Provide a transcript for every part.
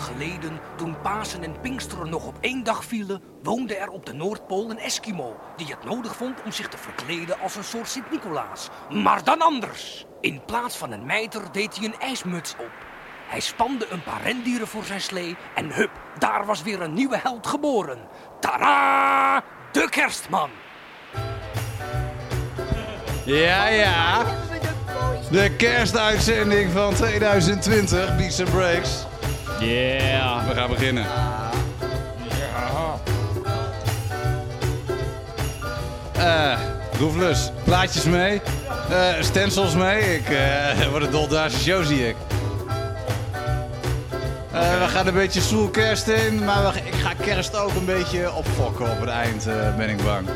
geleden, toen Pasen en Pinksteren nog op één dag vielen, woonde er op de Noordpool een Eskimo die het nodig vond om zich te verkleden als een soort Sint-Nicolaas. Maar dan anders. In plaats van een mijter deed hij een ijsmuts op. Hij spande een paar rendieren voor zijn slee en hup, daar was weer een nieuwe held geboren. Tada! De kerstman! Ja, ja. De kerstuitzending van 2020, Beats and Breaks. Yeah. We gaan beginnen. Eh, Roeflus, plaatjes mee. Eh, stencils mee. Ik eh word een doldaarse show, zie ik. Eh, we gaan een beetje stoel kerst in, maar we- ik ga kerst ook een beetje opfokken op het eind, ben ik bang.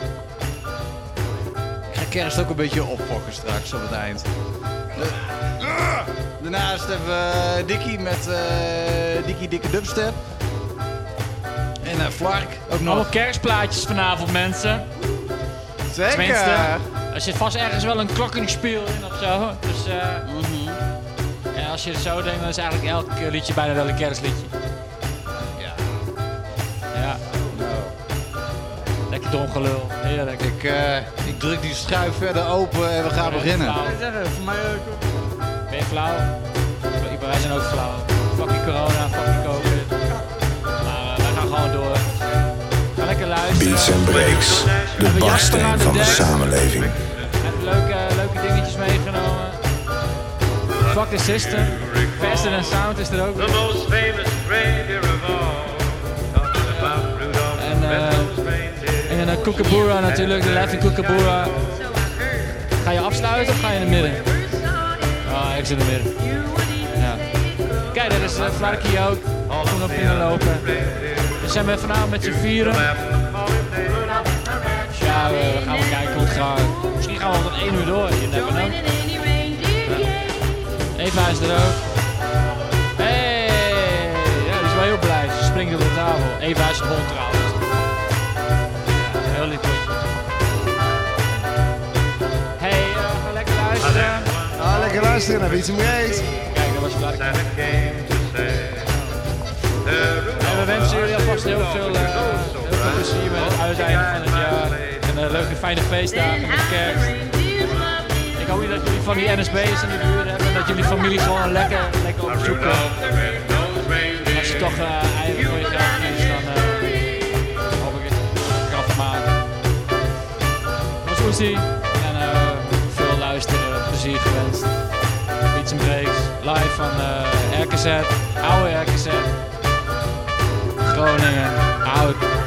Kerst ook een beetje opfokken straks op het eind. De-! Daarnaast hebben we eh, Dikkie met eh Dikkie Dikke Dubstep. En eh Flark ook nog. Allemaal kerstplaatjes vanavond, mensen. Tenminste, Zeker! er zit vast ergens wel een klokkenspiel in of zo. Dus Mhm. ja, als je het zo denkt, dan is eigenlijk elk liedje bijna wel een kerstliedje. Lekker dom gelul. Heerlijk. Ik, eh, ik druk die schuif verder open en we gaan beginnen. Zeggen, voor mij ook. Ben je flauw? Ik- Wij zijn ook flauw. Fucking corona, fucking covid. Maar eh, wij gaan gewoon door. Ga lekker luisteren. Beats and Breaks, de de van de samenleving. Heb leuke, leuke dingetjes meegenomen. Fuck the system. Faster than sound is er ook. The most famous reindeer of all. En dan Kookaburra natuurlijk, de Laughing Kookaburra. Ga je afsluiten of ga je in het midden? Ah, ik zit in het midden. Ja. Kijk, daar is uh, Flarky ook. Toen op binnenlopen. We zijn we vanavond met z'n vieren. Ja, we gaan wel kijken hoe het gaat. Misschien gaan we tot 1 uur door. Je never know. Eva is er ook. Hey! Ja, die is wel heel blij. Ze springt op de tafel. Eva is een hond trouwens. Hey, eh, ga lekker luisteren. Ah, lekker luisteren naar Beats Breaks. Kijk, dat was say. En we wensen jullie alvast heel veel, eh, heel veel plezier met het uiteinde van het jaar. En eh, leuke fijne feestdagen met kerst. Ik hoop niet dat jullie van die NSB's in de buurt hebben. En dat jullie familie gewoon lekker, lekker op komen. En als je toch eh En eh, veel luisteren, plezier gewenst. Beats Breaks, live van eh RKZ, oude RKZ. Groningen, oud.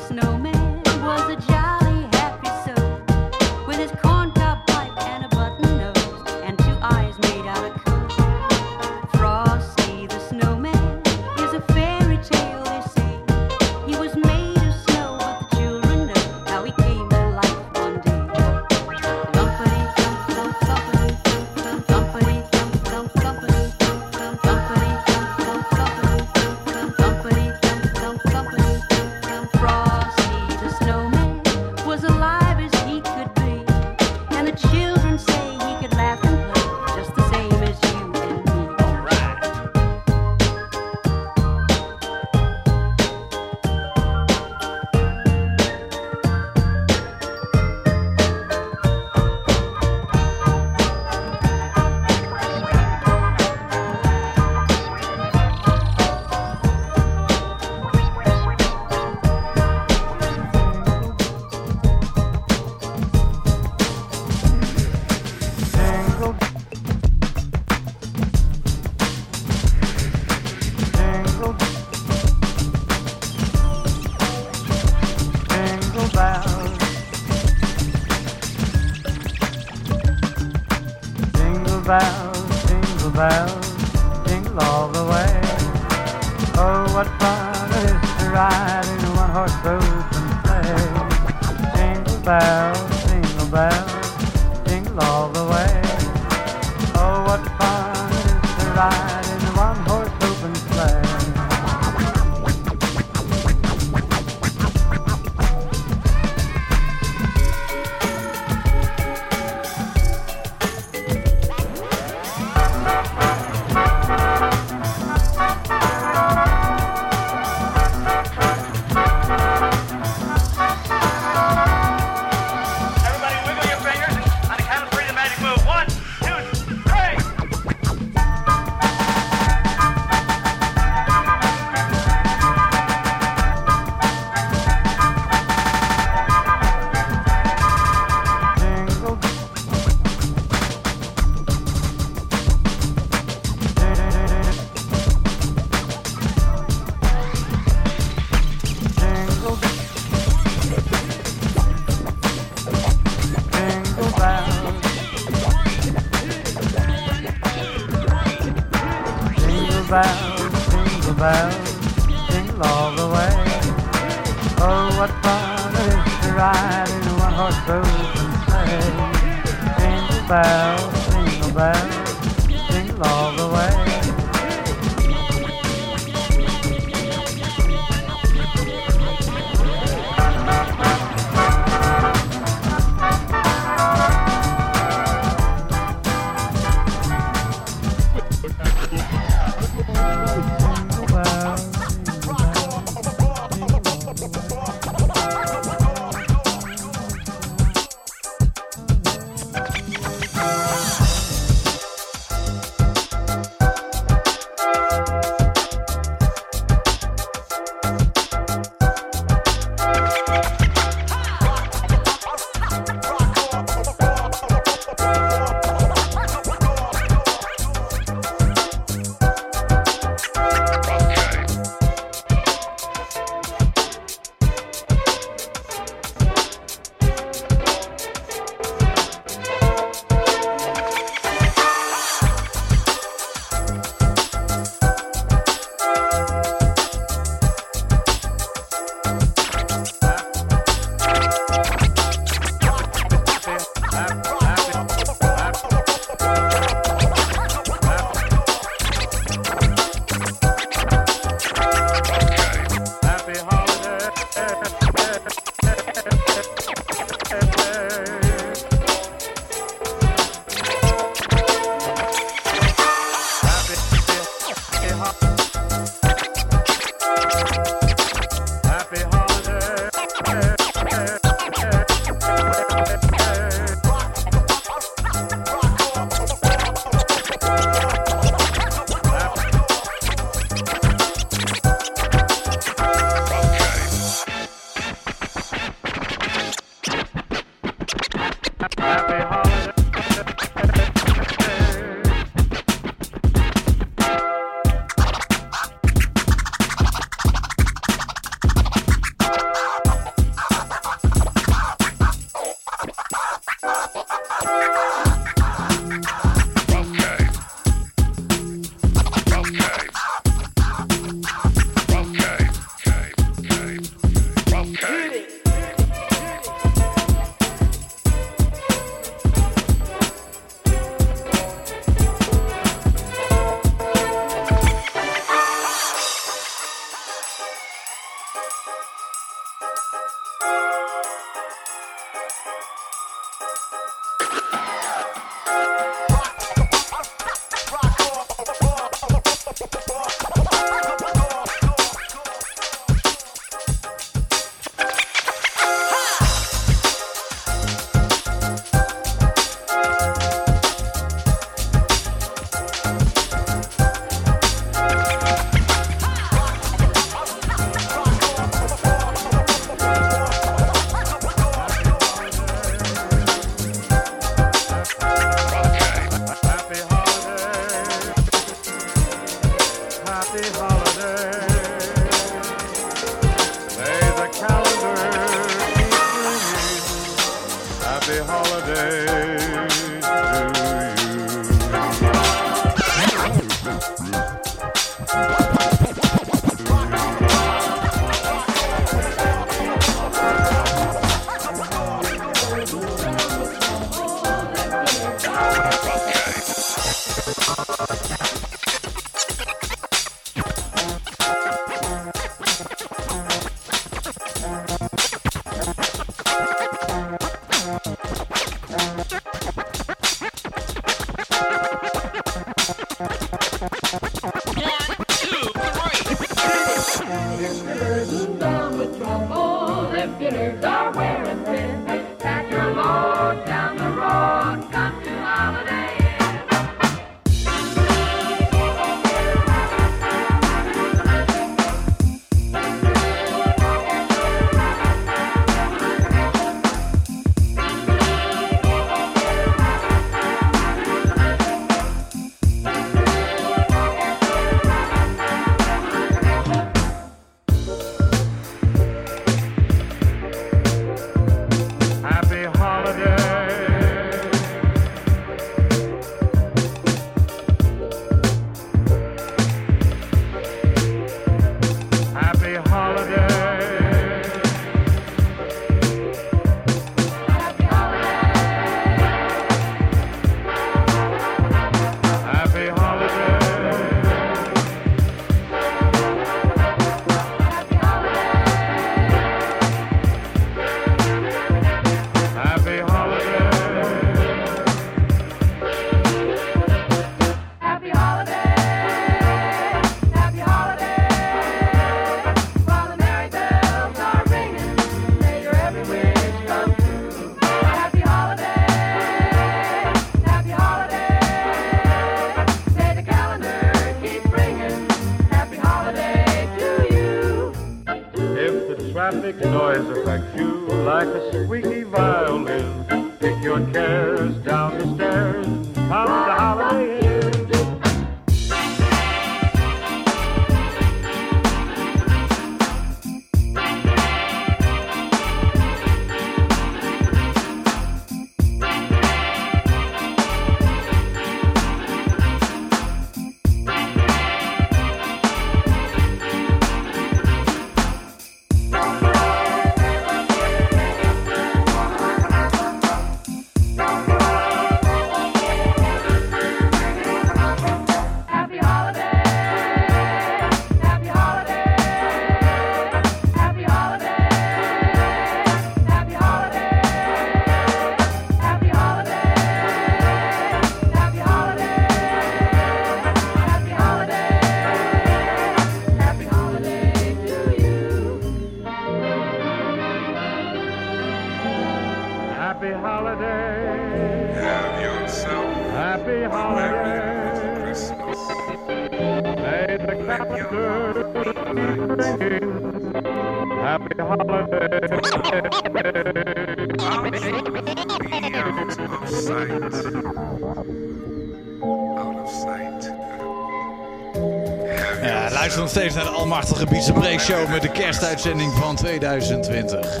show met de kerstuitzending van 2020.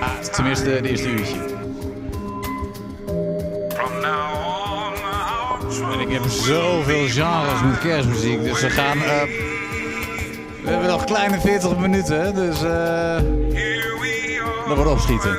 Ah, tenminste, het eerste uurtje. Ik heb zoveel genres met kerstmuziek, dus we gaan... Eh, we hebben nog kleine 40 minuten, dus... Uh, nog wat opschieten.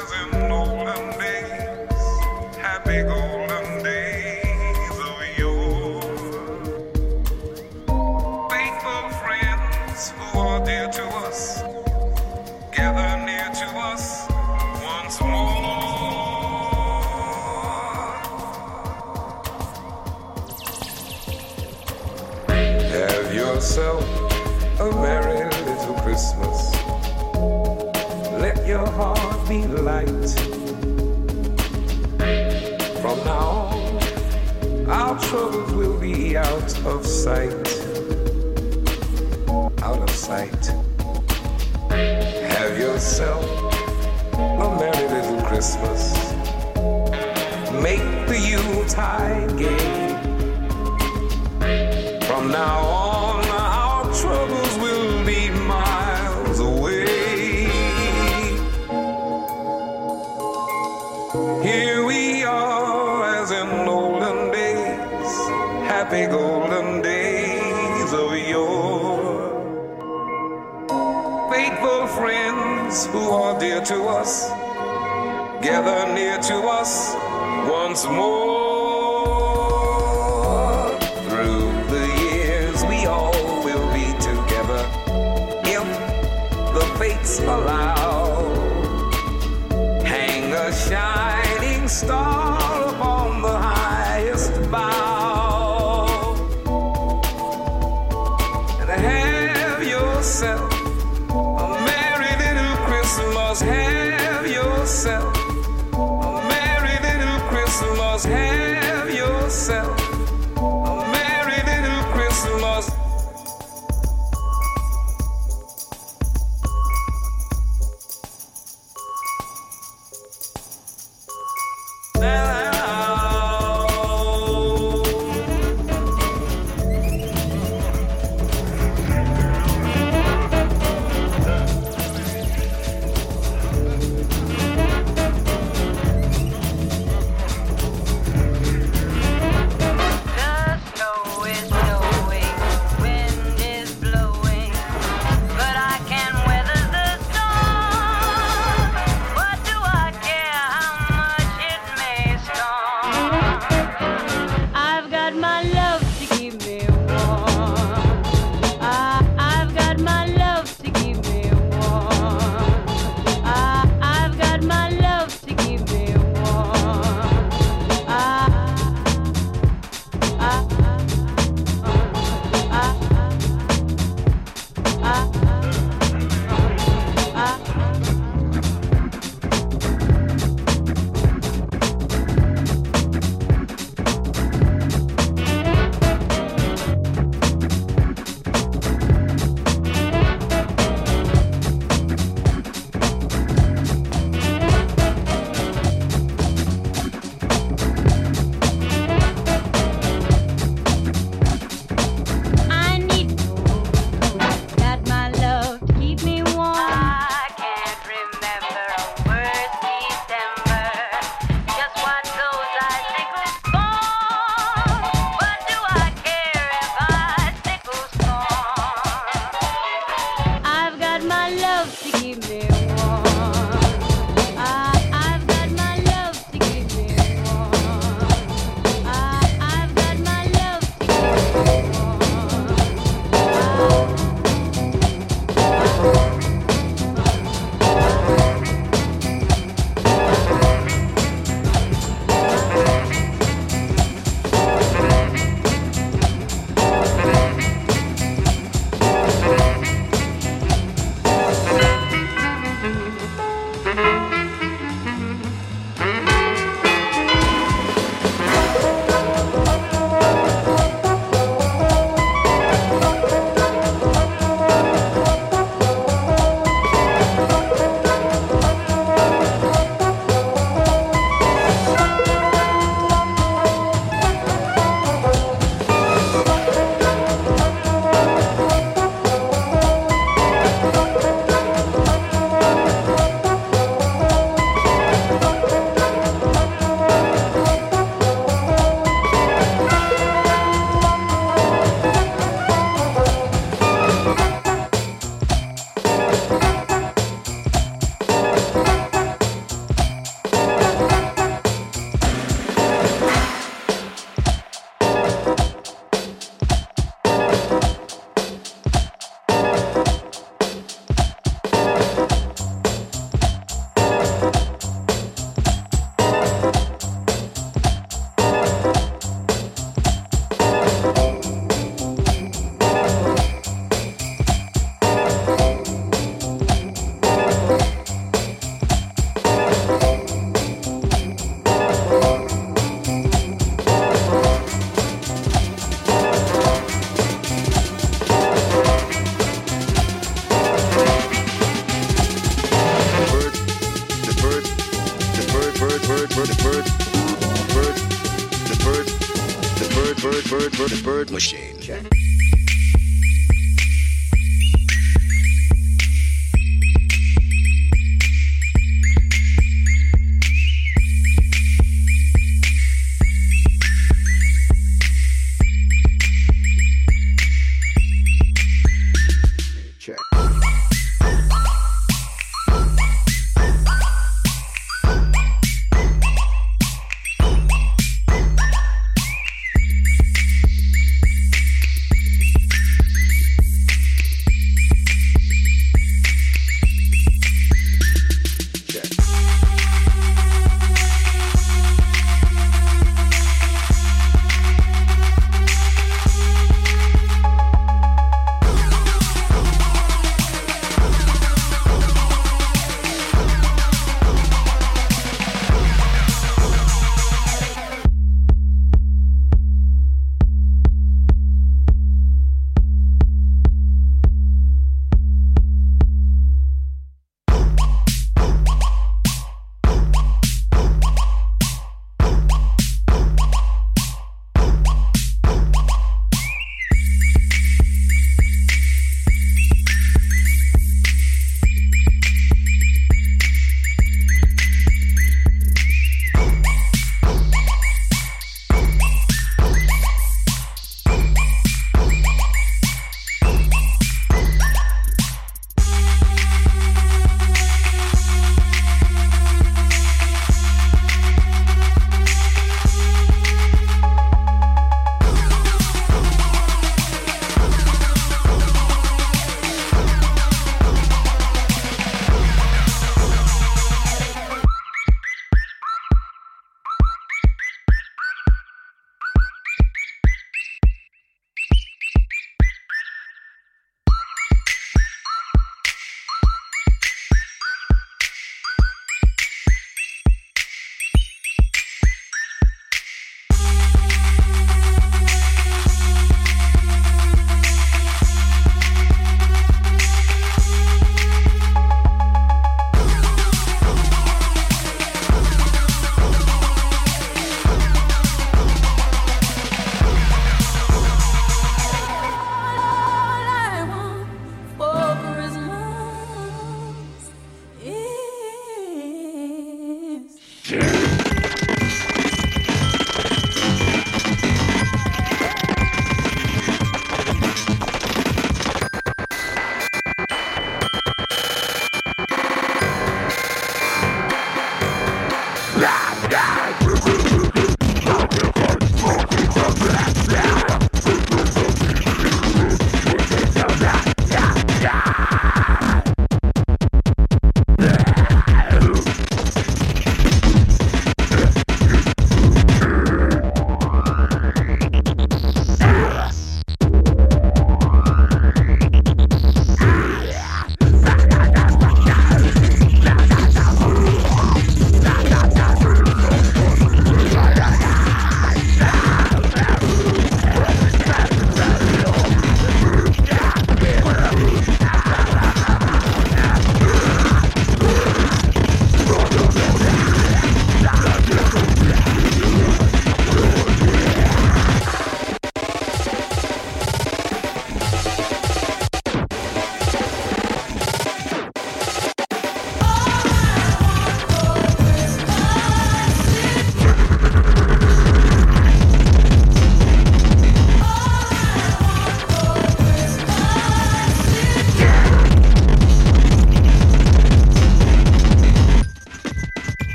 возмущения.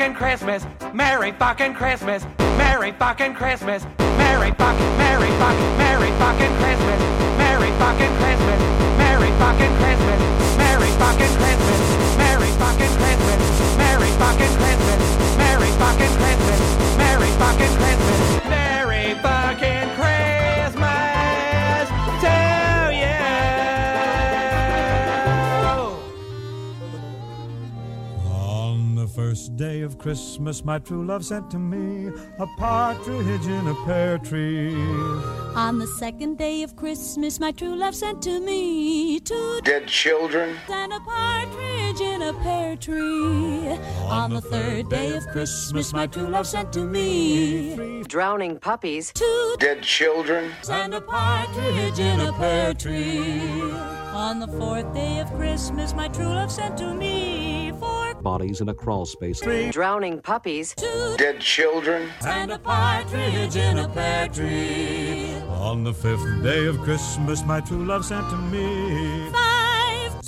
Fucking Christmas. Merry fucking Christmas. Merry fucking Christmas. Merry fucking Merry fucking Merry fucking Christmas. Merry fucking Christmas. Merry fucking Christmas. Day of Christmas, my true love sent to me a partridge in a pear tree. On the second day of Christmas, my true love sent to me two Dead children. and a partridge in a pear tree. On the third day of Christmas, my true love sent to me three Drowning puppies. two Dead children. and a partridge in a pear tree. On the fourth day of Christmas, my true love sent to me four Bodies in a crawl space. Drowning puppies. two Dead children. and a partridge in a pear tree. On the fifth day of Christmas, my true love sent to me Five,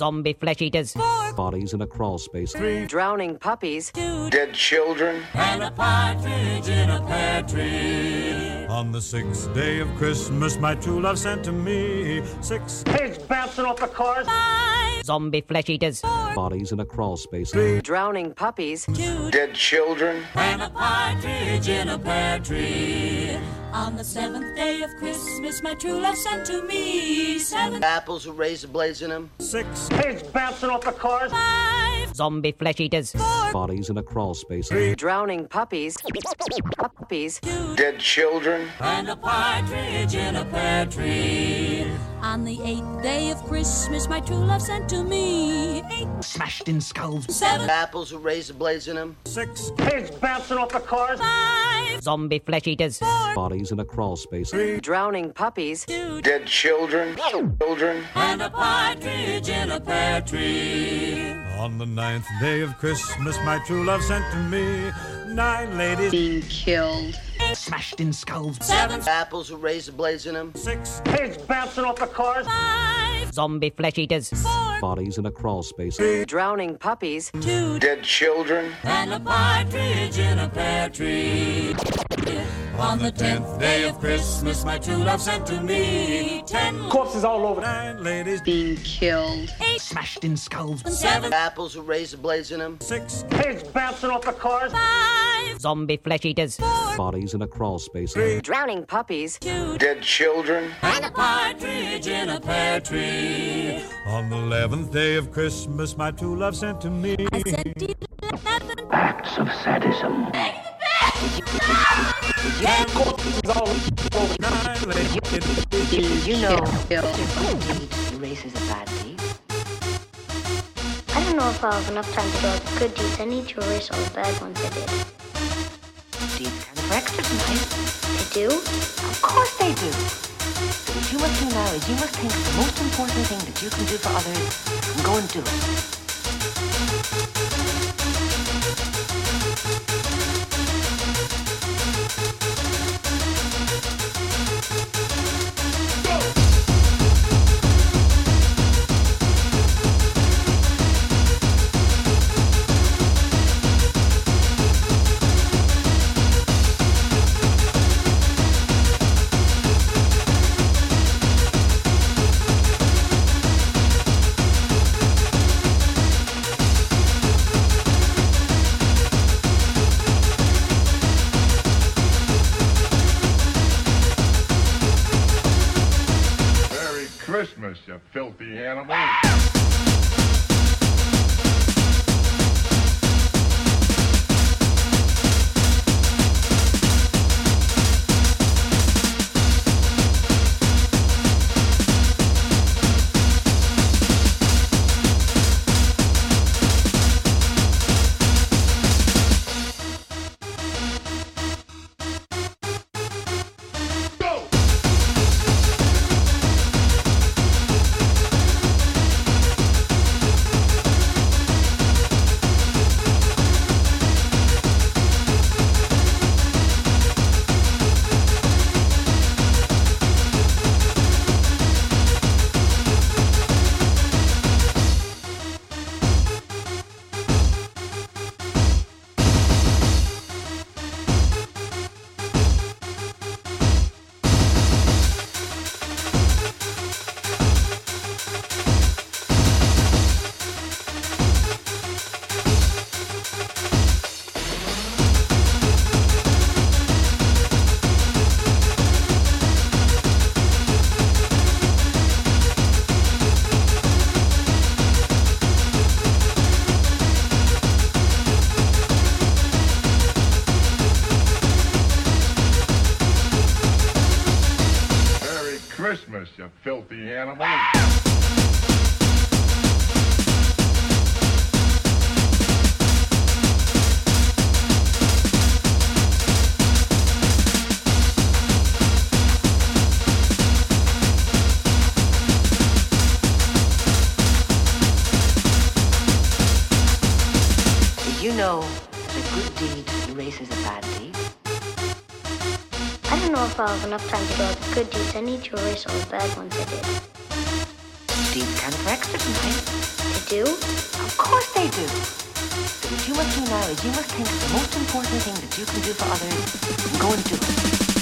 Zombie flesh eaters. four, Bodies in a crawl space. Three Drowning puppies. two, Dead children. and a partridge in a pear tree. On the sixth day of Christmas, my true love sent to me six Pigs bouncing off the cars. Five, Zombie flesh eaters. Bodies in a crawl space. Three Drowning puppies. two, Dead children. and a partridge in a pear tree. On the seventh day of Christmas, my true love sent to me seven, Apples with razor blades in them. six Pigs bouncing off the cars. five, Zombie flesh eaters. four, Bodies in a crawl space. three Drowning puppies. Puppies. two, Dead children. and a partridge in a pear tree. On the eighth day of Christmas, my true love sent to me eight, Smashed in skulls. seven, Apples with razor blades in them. six Pigs bouncing off the cars. five, Zombie flesh eaters. four Bodies in a crawl space. three Drowning puppies. two, Dead children. Children. and a partridge in a pear tree. On the ninth day of Christmas, my true love sent to me nine ladies being killed. Smashed in skulls. Seven, Apples with razor blades in them. six Pigs bouncing off the cars. five, Zombie flesh eaters. four, Bodies in a crawl space. Three. Drowning puppies. two, Dead children. and a partridge in a pear tree. On the tenth day of Christmas, my true love sent to me ten, Corpses all over. nine ladies Being killed. eight, Smashed in skulls. seven, Apples with razor blades in them. six Pigs bouncing off the cars. five, Zombie flesh eaters. Four Bodies in a crawl space. Three Drowning puppies. two, Dead children. and a partridge in a pear tree. On the eleventh day of Christmas, my true love sent to me I said Acts of sadism. Ladies. You know. Killed. Erases a bad deed. I don't know if I'll have enough time to do all the good deeds. I need to erase all the bad ones I did. Deeds kind of for extra tonight. I do? Of course they do. So what you must do now is you must think of the most important thing that you can do for others and go and do it. Filthy animal. You filthy know if I'll have enough time to do all the good deeds. I need to erase all the bad ones I did. Deeds count for extra tonight. They do? Of course they do. So what you must do now is you must think of the most important thing that you can do for others and go and do it.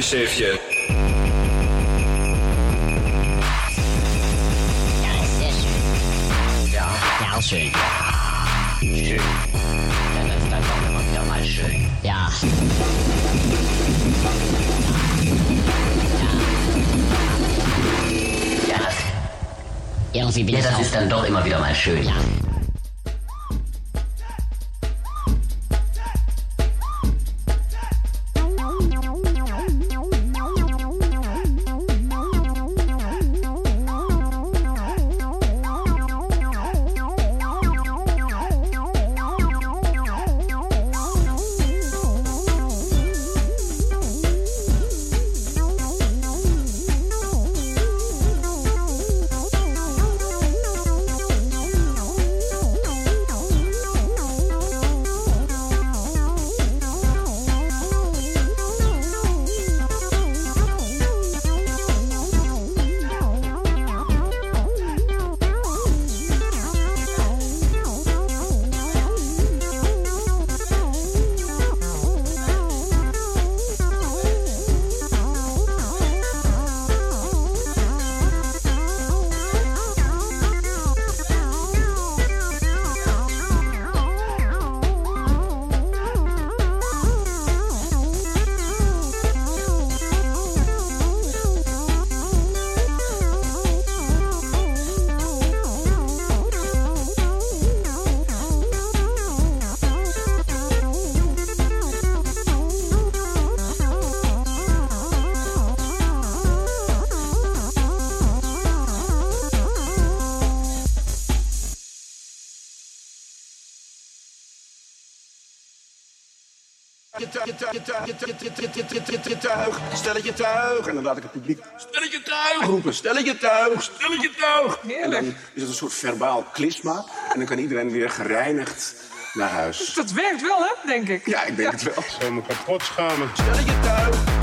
Maischäfchen. Ja, ja, schön. Ja, schön. Dann ist dann auch immer wieder mal schön. Ja. Ja, das, ja, das ist dann doch immer wieder mal schön. Ja. soort verbaal klisma. En dan kan iedereen weer gereinigd naar huis. Dat werkt wel, hè, denk ik. Ja, ik denk het wel. Zo moet me kapot schamen. Stel je thuis.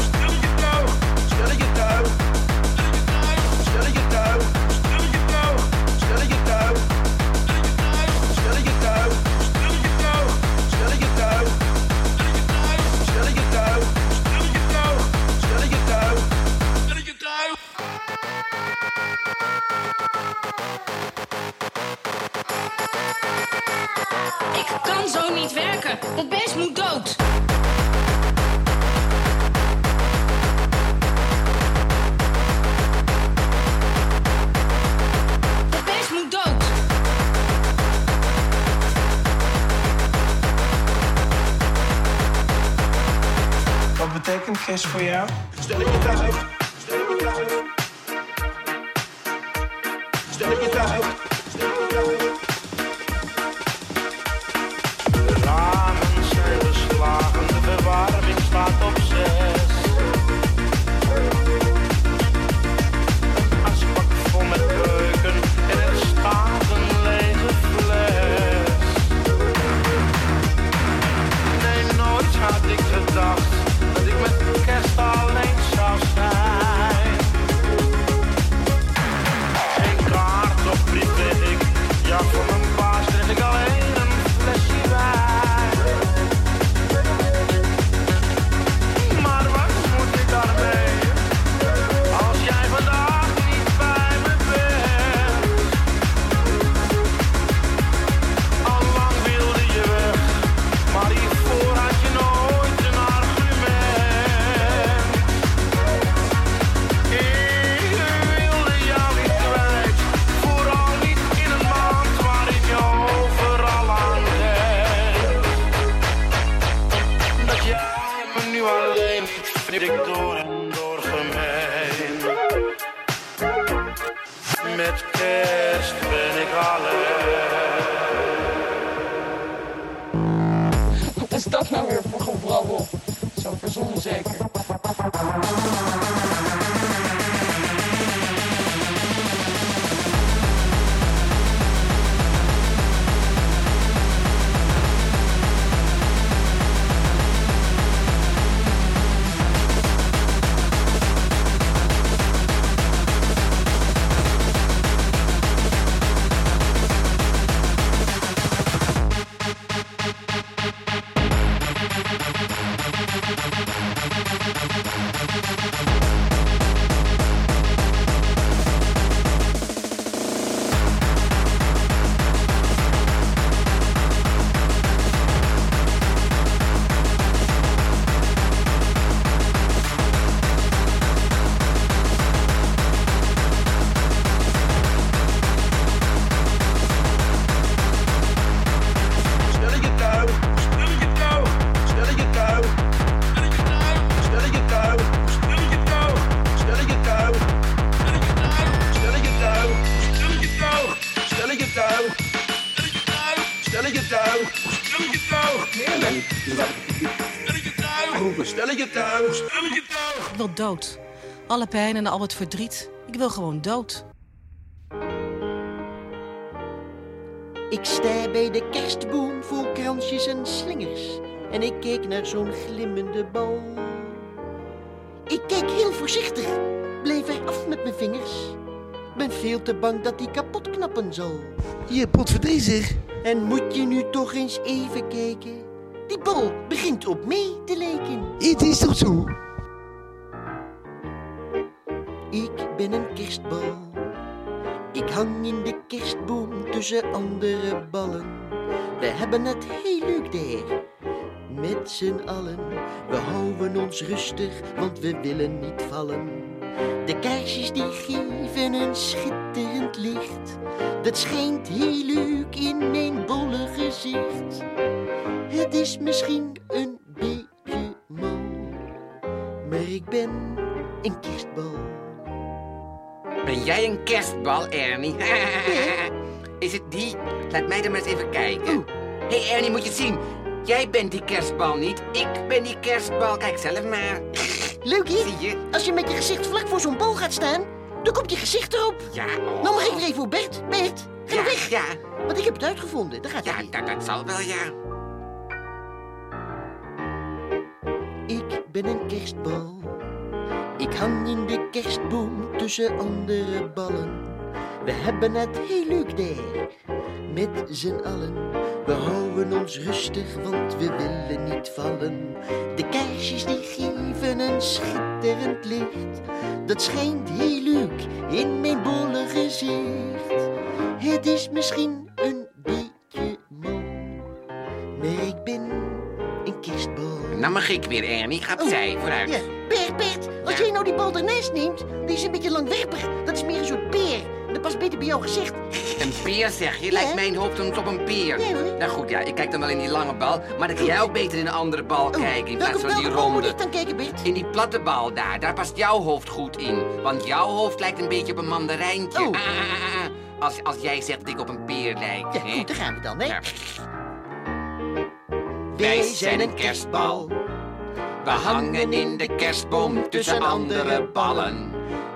Dood. Alle pijn en al het verdriet. Ik wil gewoon dood. Ik sta bij de kerstboom vol kransjes en slingers. En ik keek naar zo'n glimmende bal. Ik keek heel voorzichtig, bleef er af met mijn vingers. Ben veel te bang dat die kapot knappen zal. Je potverdee zeg. En moet je nu toch eens even kijken? Die bal begint op mij te lijken. Het is toch zo? Tussen andere ballen. We hebben het heel leuk daar. Met z'n allen. We houden ons rustig, want we willen niet vallen. De kaarsjes die geven een schitterend licht. Dat schijnt heel leuk in mijn bolle gezicht. Het is misschien een beetje mal. Maar ik ben een kerstbal. Ben jij een kerstbal, Ernie? Is het die? Laat mij er maar eens even kijken. Hé hey Ernie, moet je het zien. Jij bent die kerstbal niet. Ik ben die kerstbal. Kijk zelf maar. Leuk hè? Als je met je gezicht vlak voor zo'n bal gaat staan, dan komt je gezicht erop. Ja, oh. Nou mag ik er even voor Bert. Bert, ga Ja, nou weg. ja. Want ik heb het uitgevonden. Daar gaat Ja, dat zal wel, ja. Ik ben een kerstbal. Ik hang in de kerstboom tussen andere ballen. We hebben het heel leuk daar. Met z'n allen. We houden ons rustig, want we willen niet vallen. De kaarsjes die geven een schitterend licht. Dat schijnt heel leuk in mijn bolle gezicht. Het is misschien een beetje mal. Maar ik ben een kerstbal. Nou mag ik weer, Ernie. Ga opzij, vooruit. Ja, Bert, Bert, als jij nou die bal ernaast neemt, die is een beetje langwerpig. Dat is meer een soort peer. Dat past beter bij jouw gezicht. Een peer, zeg je? Ja. Lijkt mijn hoofd dan op een peer. Ja, hoor. Nou goed, ja, ik kijk dan wel in die lange bal. Maar dan kan jij ook beter in een andere bal kijken in plaats van die moet ronde. ik dan kijken, Bert? In die platte bal daar, daar past jouw hoofd goed in. Want jouw hoofd lijkt een beetje op een mandarijntje. Oh. Ah, ah, ah, ah. Als, als jij zegt dat ik op een peer lijk. Ja, goed, daar gaan we dan, hè? Ja. Wij zijn een kerstbal. We hangen in de kerstboom tussen andere ballen.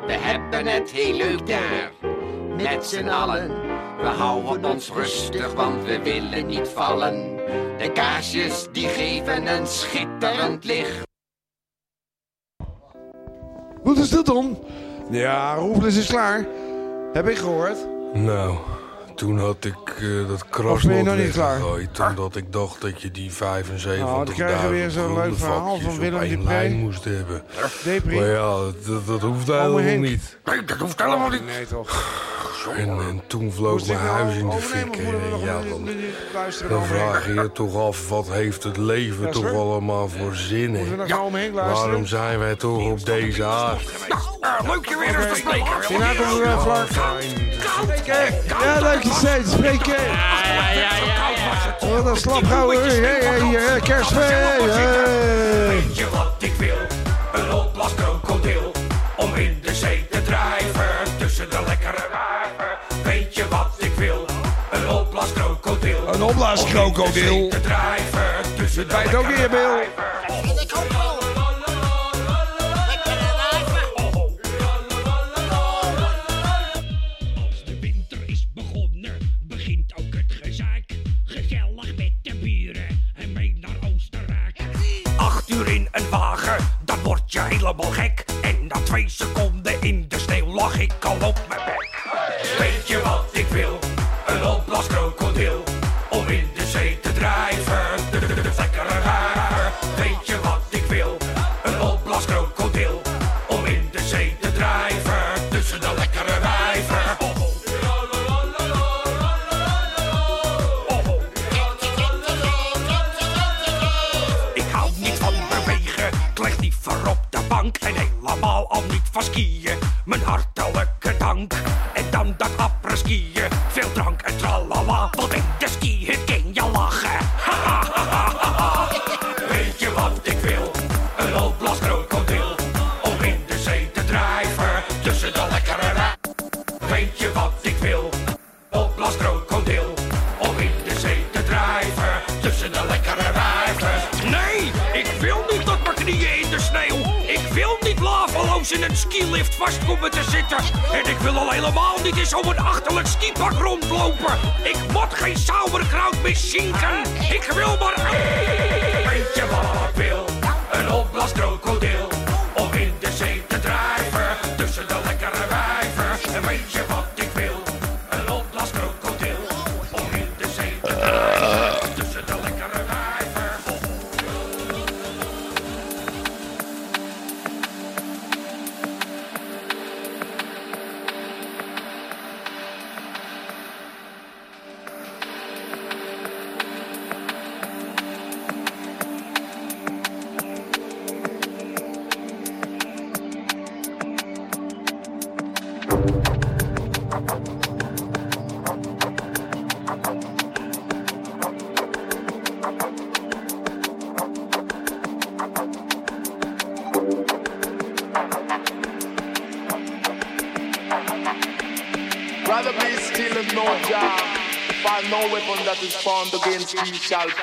We hebben het heel leuk daar, met z'n allen. We houden ons rustig, want we willen niet vallen. De kaarsjes die geven een schitterend licht. Wat is dat dan? Ja, Robles is klaar. Heb ik gehoord. Nou, toen had ik eh, dat kras nog niet klaar? weggegooid. Omdat ik dacht dat je die 75.000 Oh, dan krijgen we weer zo'n leuk verhaal van Willem op één Dupré. lijn moest hebben. Depri. Maar ja, dat, dat hoeft helemaal Henk. niet. Nee, dat hoeft helemaal niet. Nee, toch. En, en toen vloog mijn nou huis in de fik. we ja, dan, dan vraag je je toch af, wat heeft het leven Ja, toch allemaal voor zin we in? Waarom zijn wij toch op deze aard? Ah, leuk je weer eens te spreken. Hierna komt er weer vlak. Ja, steeds spreken. Wat een slapgouwer. Hey, hey, hey, kerstfeest. Hey. Weet je wat ik wil? Een opblas krokodil. Om in de zee te drijven. Tussen de lekkere wijven. Weet je wat ik wil? Een opblas krokodil. Een opblaaskrokodil. Om in de zee te drijven. Tussen de Bij het ook lekkere weer, Bill. Word je helemaal gek. En na twee seconden in de sneeuw lag ik al op mijn bek. Weet je wat ik wil? Een opblaskrokodil. Om in de zee te drijven. Weet je wat helemaal al niet van skiën. Mijn hartelijke dank. En dan dat apres-skiën, veel drank en tralala. Want in de skihut kun je lachen. Weet je wat ik wil? Een opblaskrokodil. Skilift vast komen te zitten. En ik wil al helemaal niet in zo'n achterlijk skipak rondlopen. Ik moet geen sauerkraut meer zinken. Ik wil maar... Weet je wat ik wil? Een. Om shall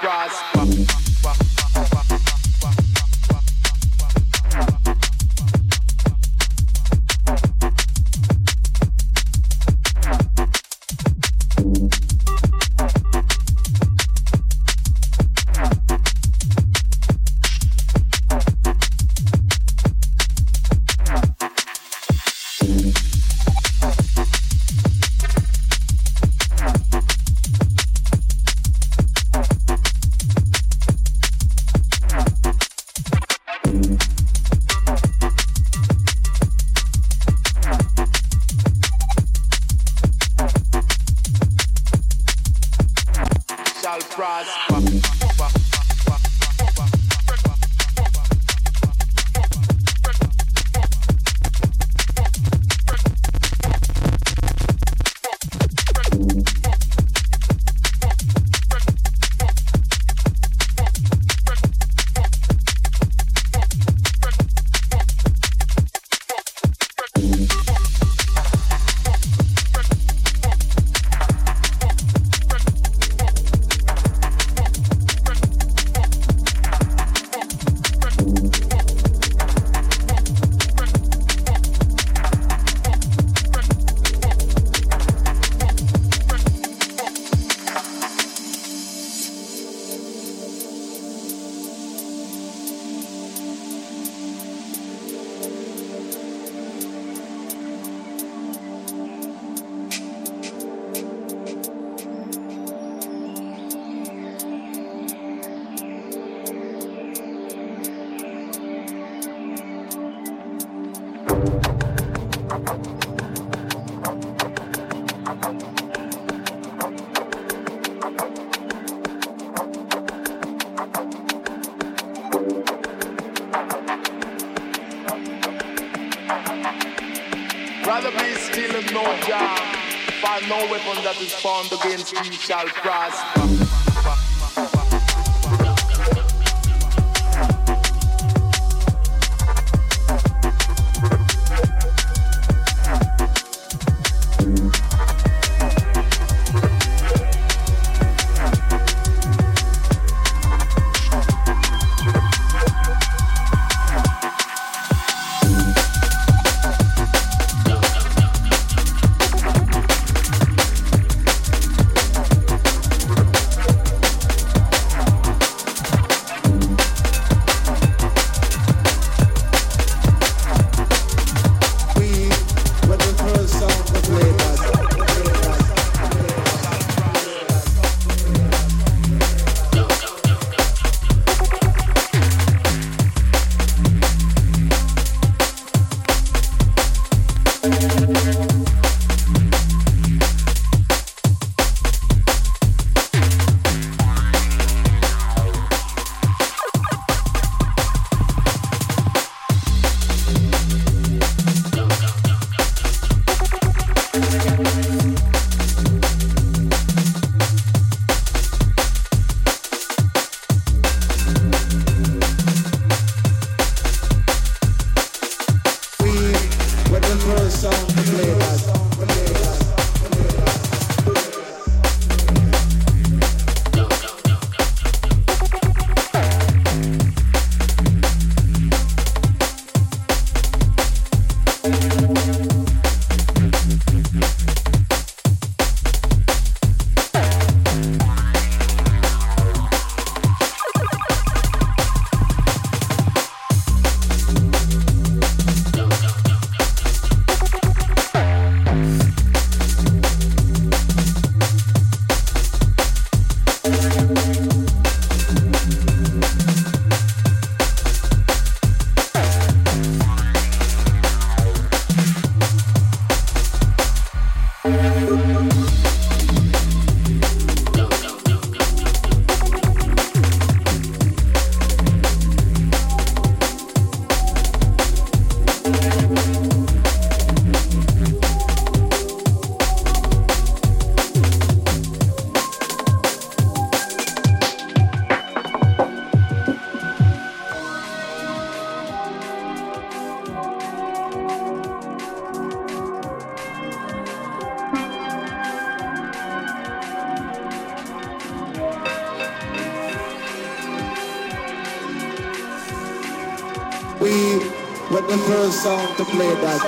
to play that.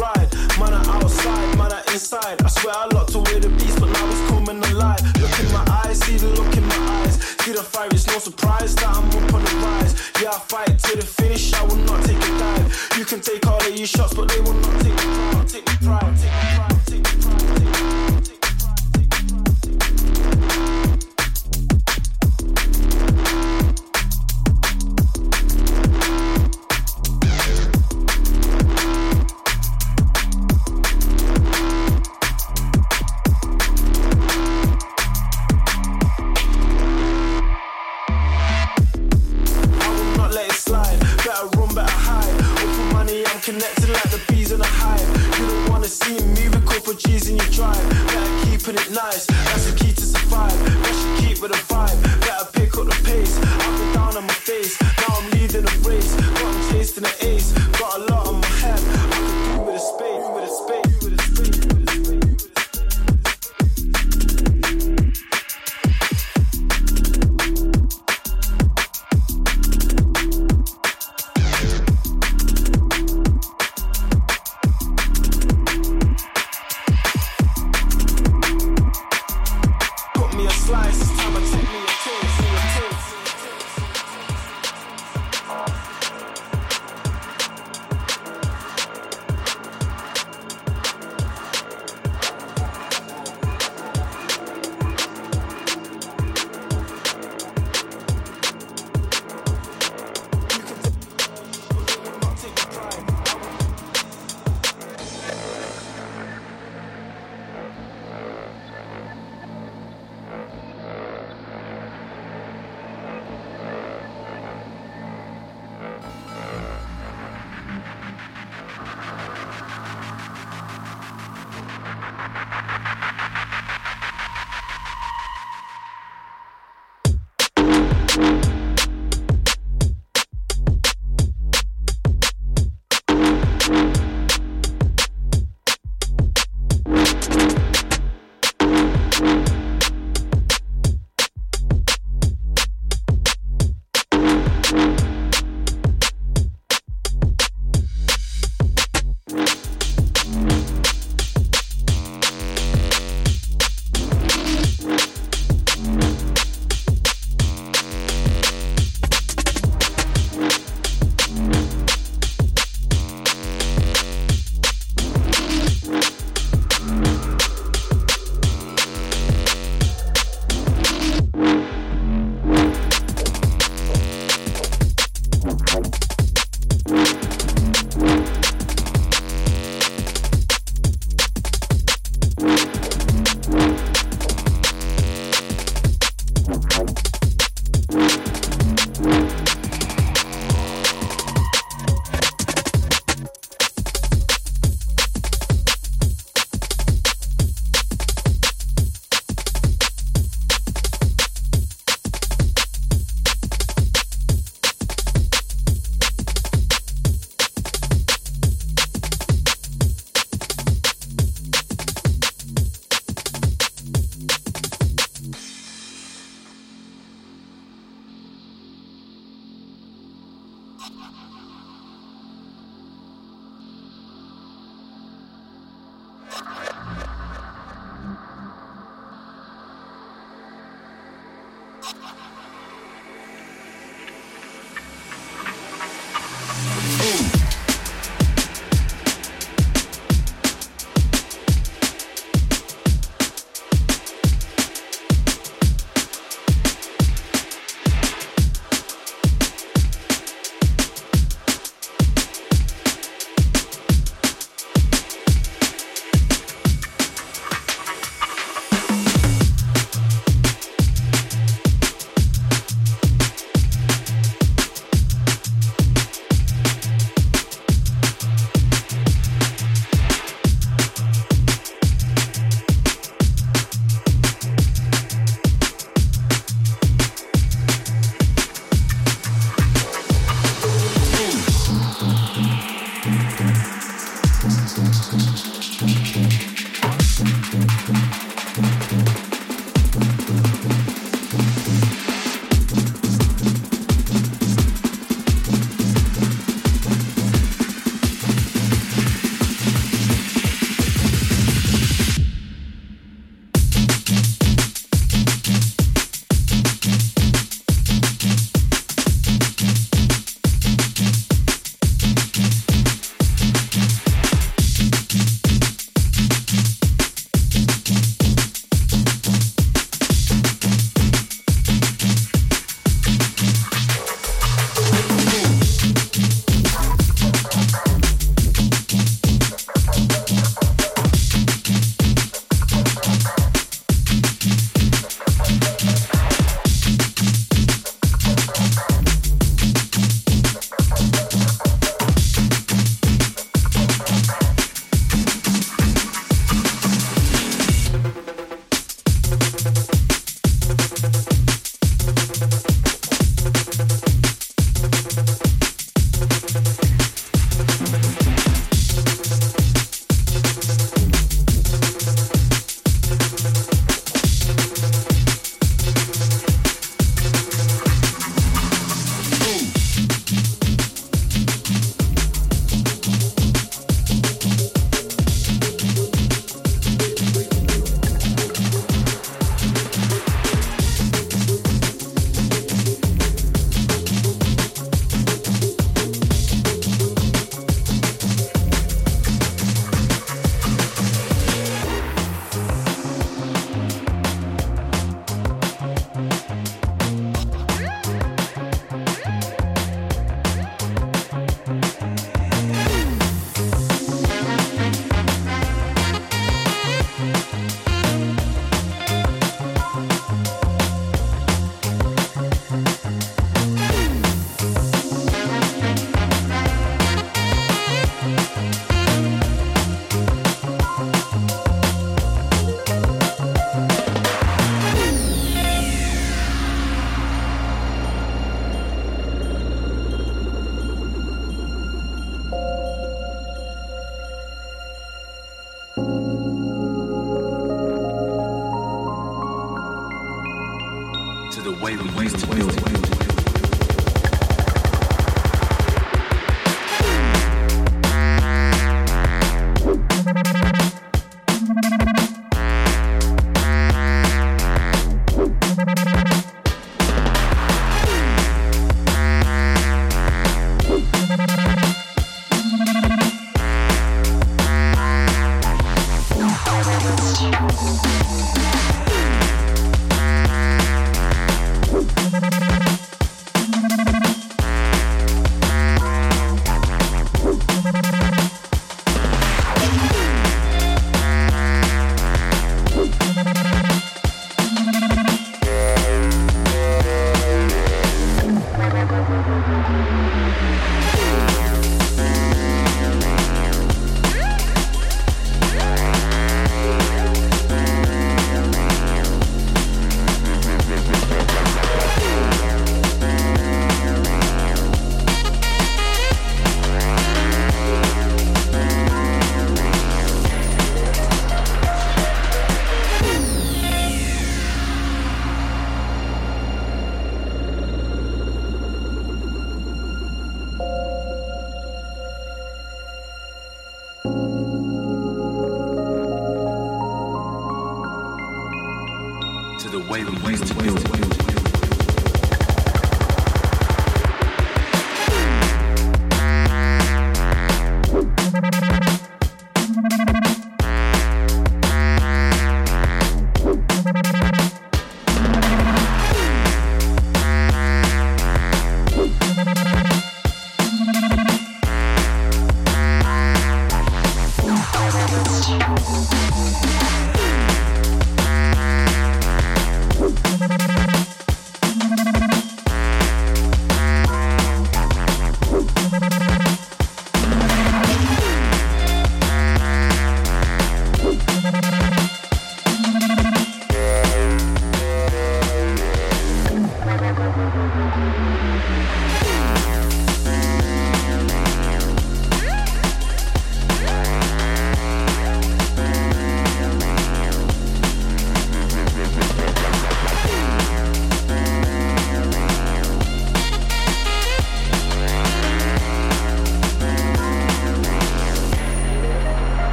Man, I outside, man, I inside. I swear I locked away the beast, but now it's coming alive. Look in my eyes, see the look in my eyes. See the fire, it's no surprise that I'm up on the rise. Yeah, I fight to the finish, I will not take a dive. You can take all of your shots, but they will not take the pride. Take the pride, take the pride,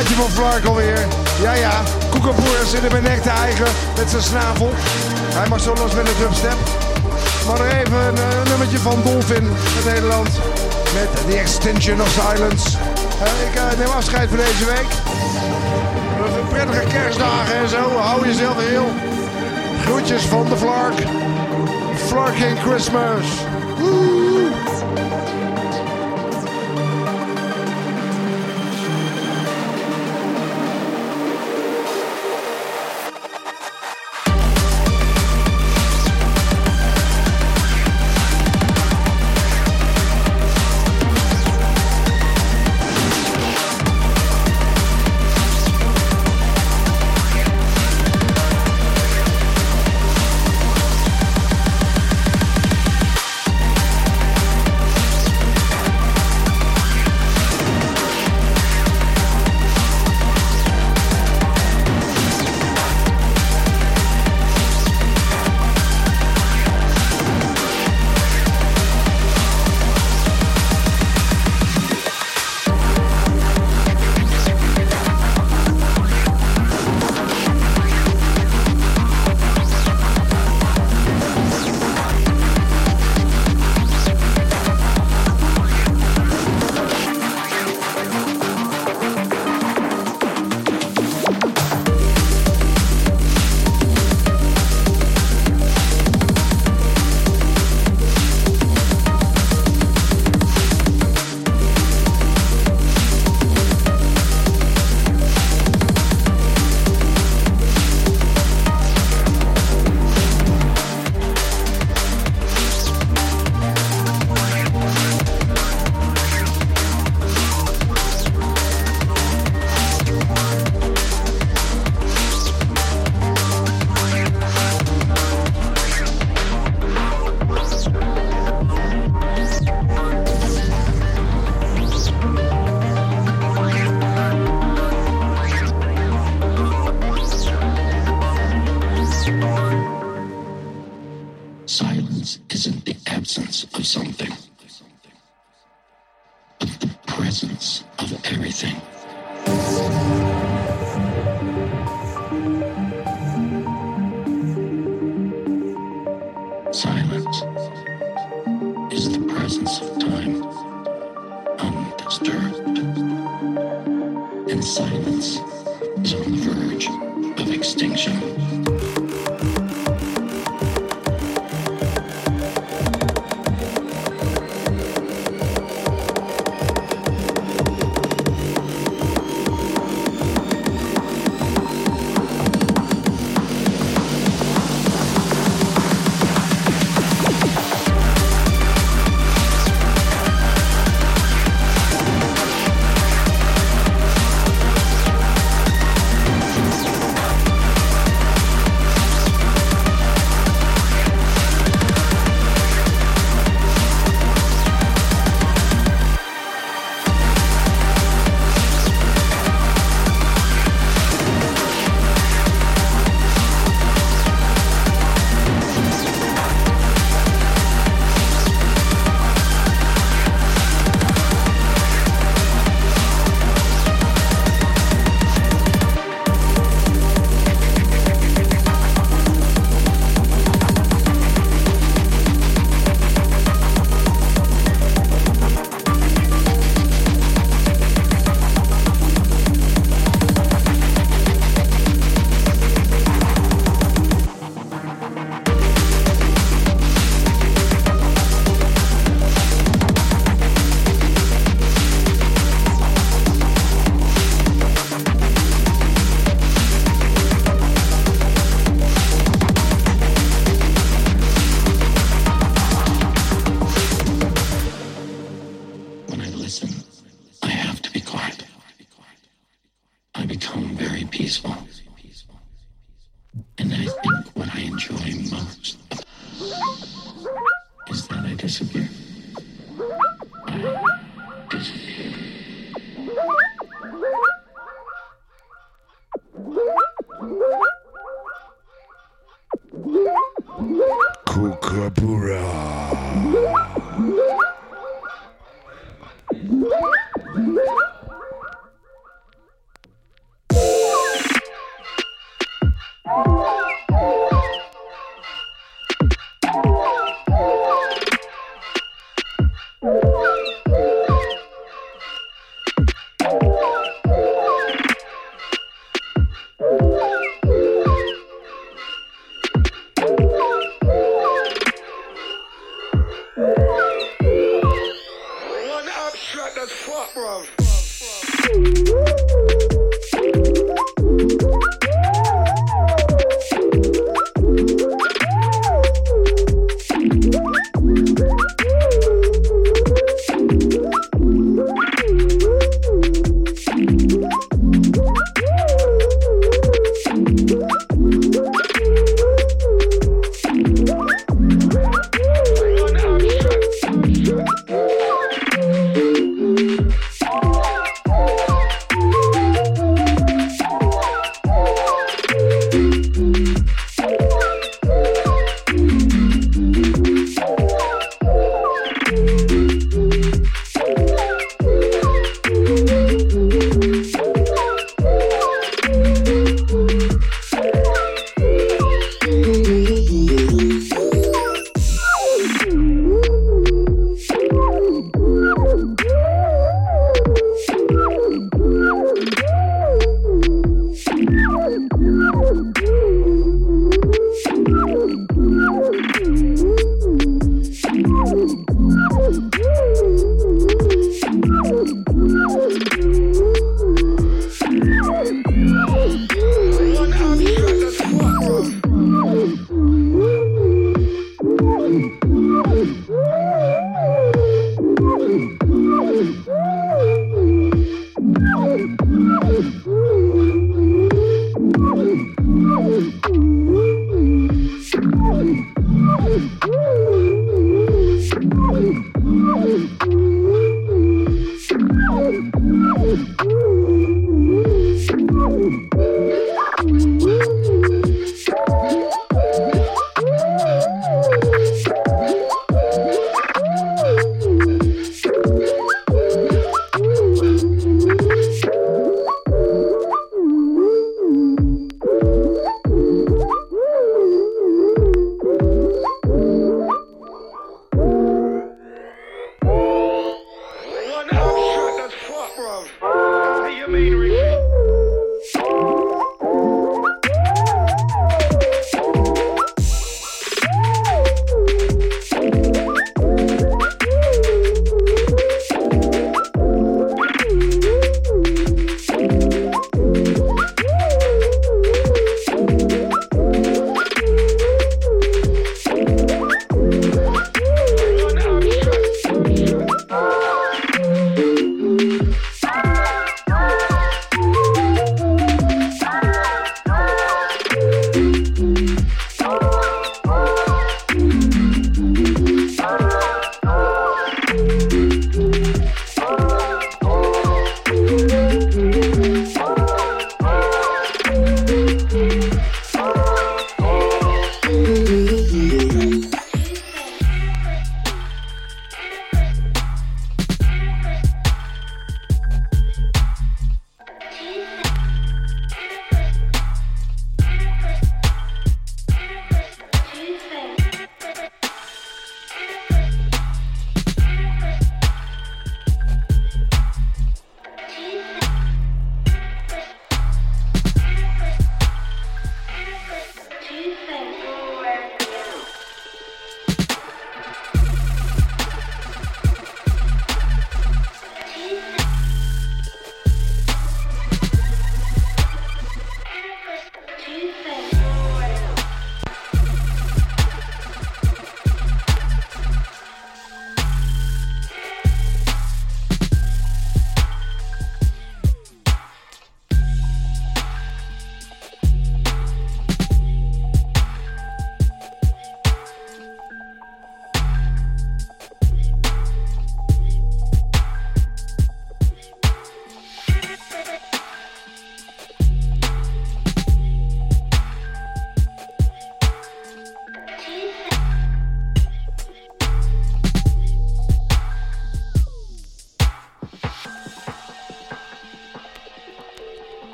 plaatje van Flark alweer. Ja, ja. Koekaboer zit er mijn nek te eigen met zijn snavel. Hij mag zo los met een dubstep. Maar nog even een eh, nummertje van Dolphin uit Nederland. Met The Extension of Silence. Eh, ik eh, neem afscheid voor deze week. Een prettige kerstdagen en zo. Hou jezelf heel. Groetjes van de Flark. Flarking Christmas.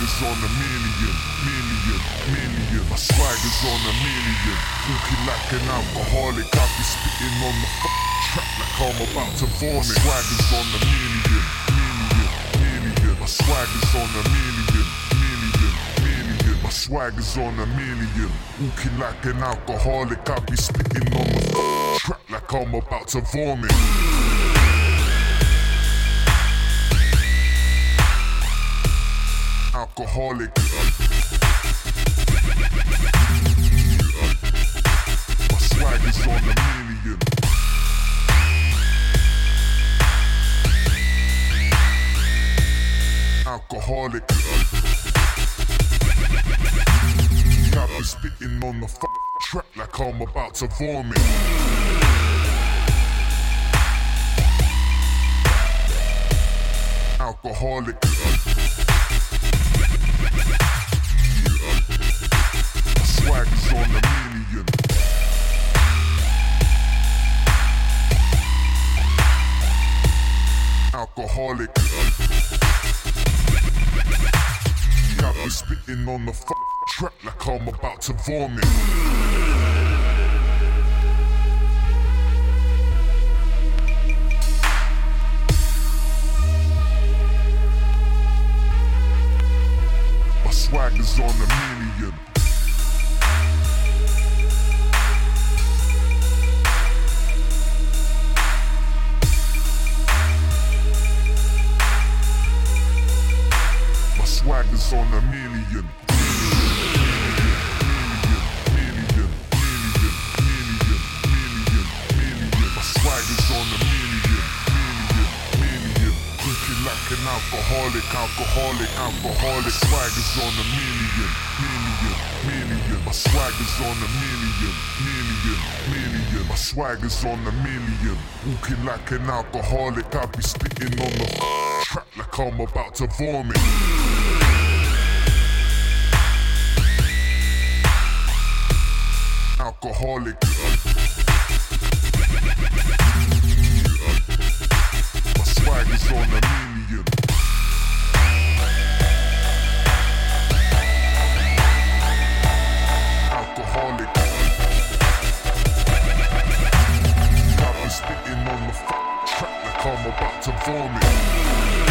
My swag is on a million, million, million. My swag is on a million. Looking like an alcoholic, I be spitting on the f- track like I'm about to vomit. My swag is on a million, million, million. My swag is on a million, million, million. My swag is on a million. Walking like an alcoholic, I be spitting on the f- track like I'm about to vomit. Alcoholic. My swag is on a million. Alcoholic. Got me spitting on the f- track like I'm about to vomit. Alcoholic. for me. My swag is on the million. My swag is on a million, million, million. My swag is on a million. Walking like an alcoholic, I be spitting on the track like I'm about to vomit. Alcoholic. My swag is on a million. come about to vomit.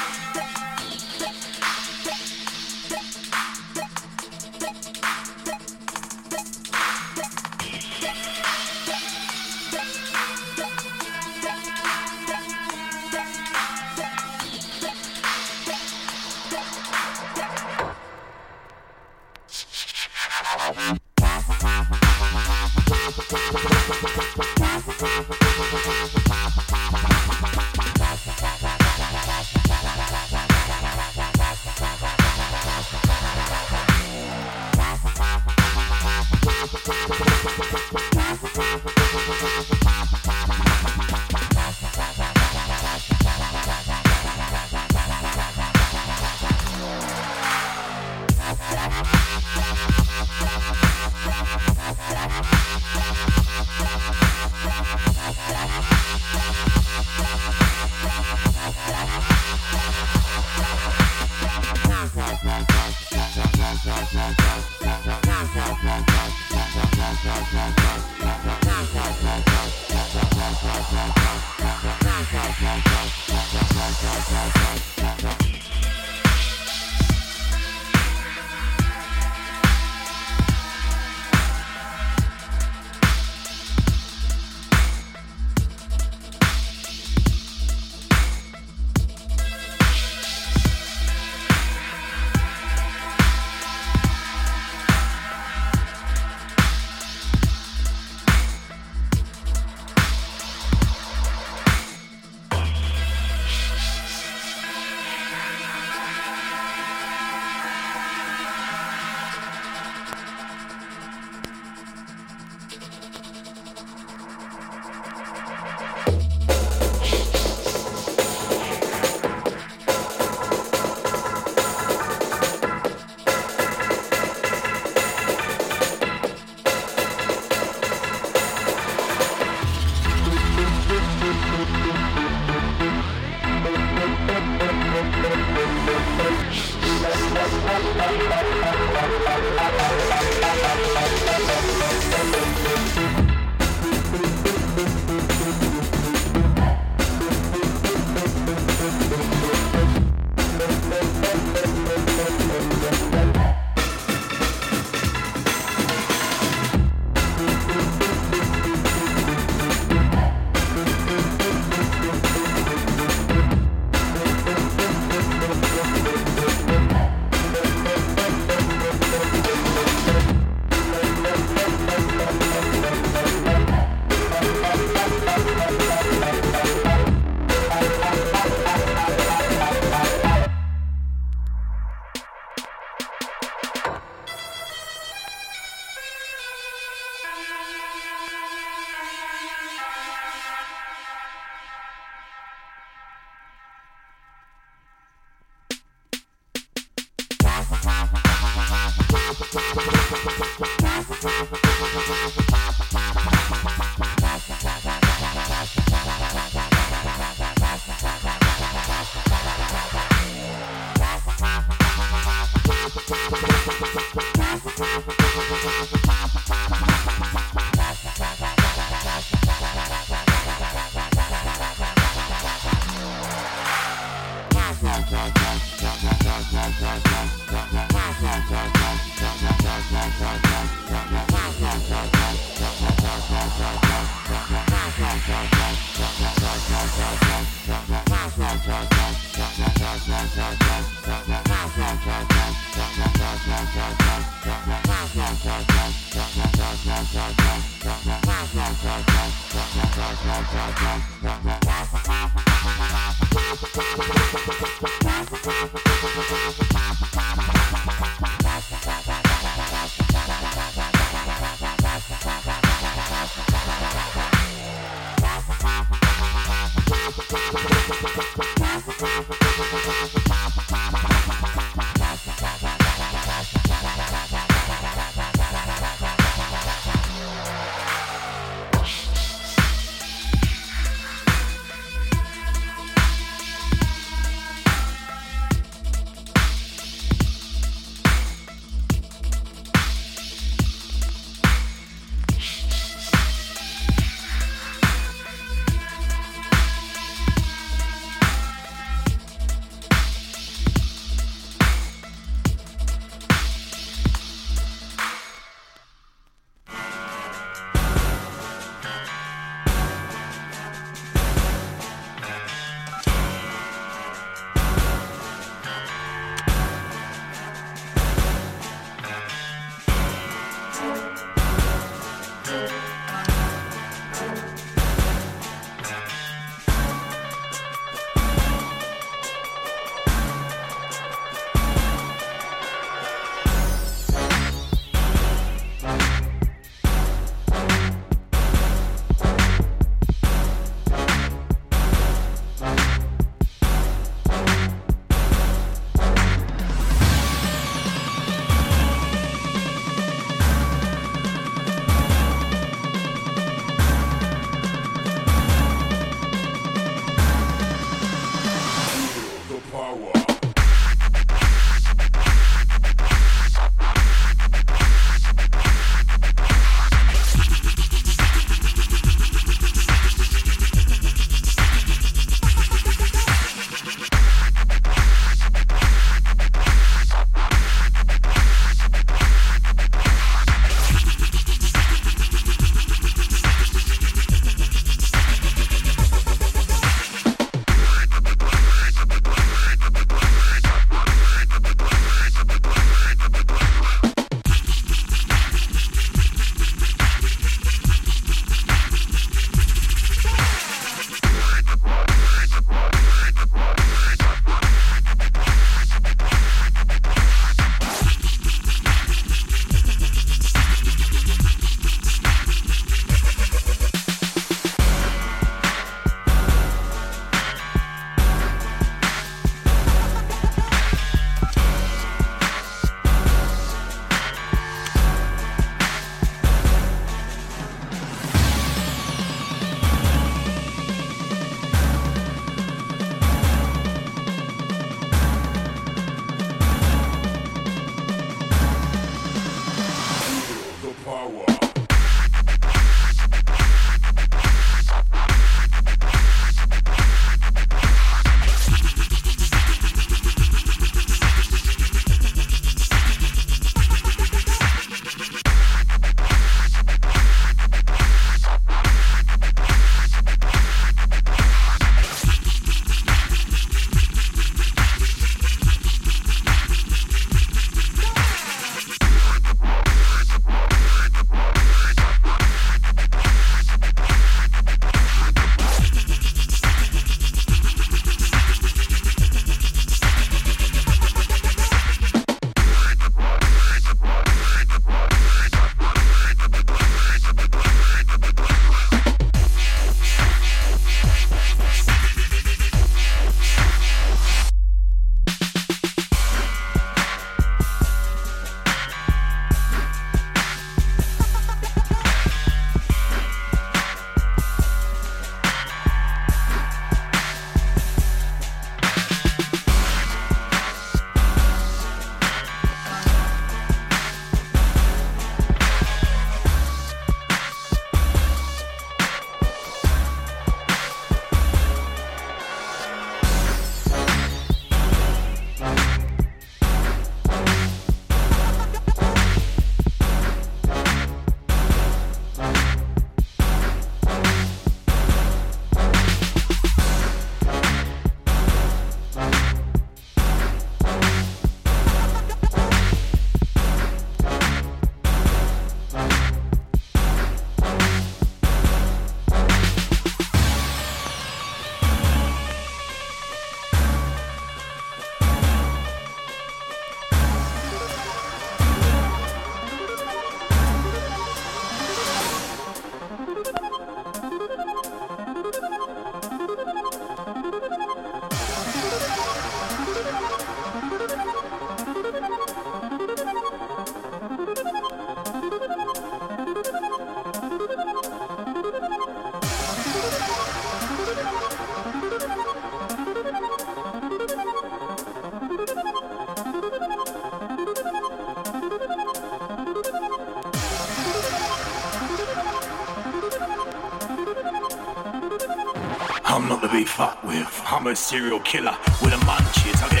With. I'm a serial killer with a munchies. I get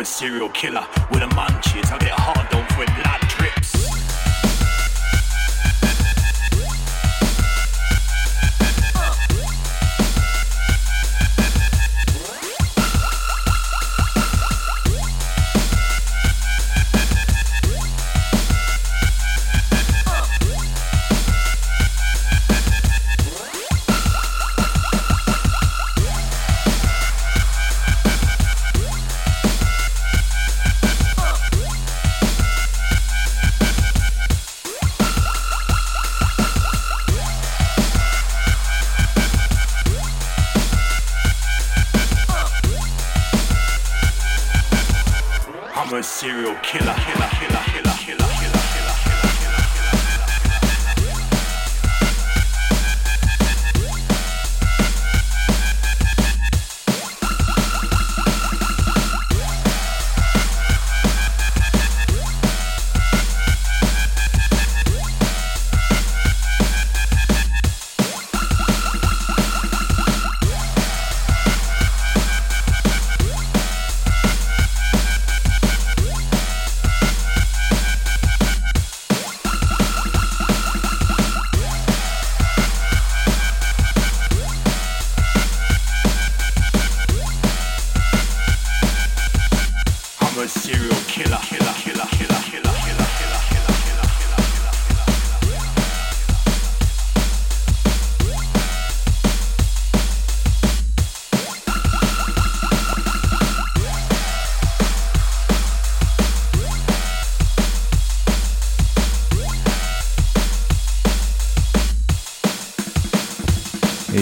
a serial killer with a munchies. I get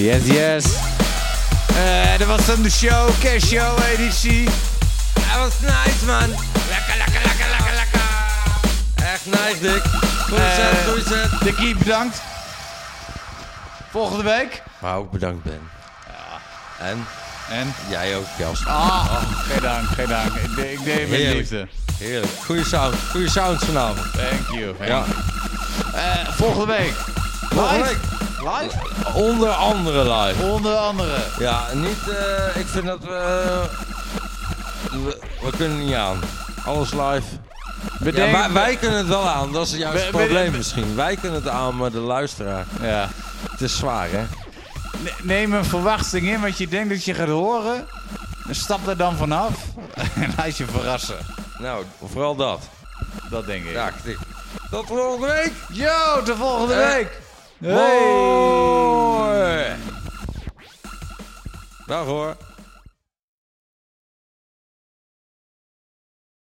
Yes, yes. Eh, dat was dan de show, Cash Show editie. Dat was nice, man. Lekker, lekker, lekker, lekker, lekker. Echt nice, Dick. Goeie set, goeie set. Dickie, bedankt. Volgende week. Maar ook bedankt, Ben. En? En? Jij ook, Jas. Ah, geen dank, geen dank. Ik, de- ik deed het met Heerlijk. liefde. Heerlijk. Goeie sound. Goeie sounds vanavond. Thank you. Thank Ja. you. Eh, volgende week. Volgende Live? week. Live? Onder andere live. Onder andere. Ja, niet... eh, ik vind dat we... we... we kunnen niet aan. Alles live. Bedenk- ja, wij, wij kunnen het wel aan. Dat is juist het probleem misschien. Wij kunnen het aan, maar de luisteraar... Ja. Het is zwaar, hè? Ne- Neem een verwachting in wat je denkt dat je gaat horen. Stap er dan vanaf en laat je verrassen. Nou, vooral dat. Dat denk ik. Ja, ik- tot volgende week. Yo, tot volgende Eh, week. Hoi. Dag.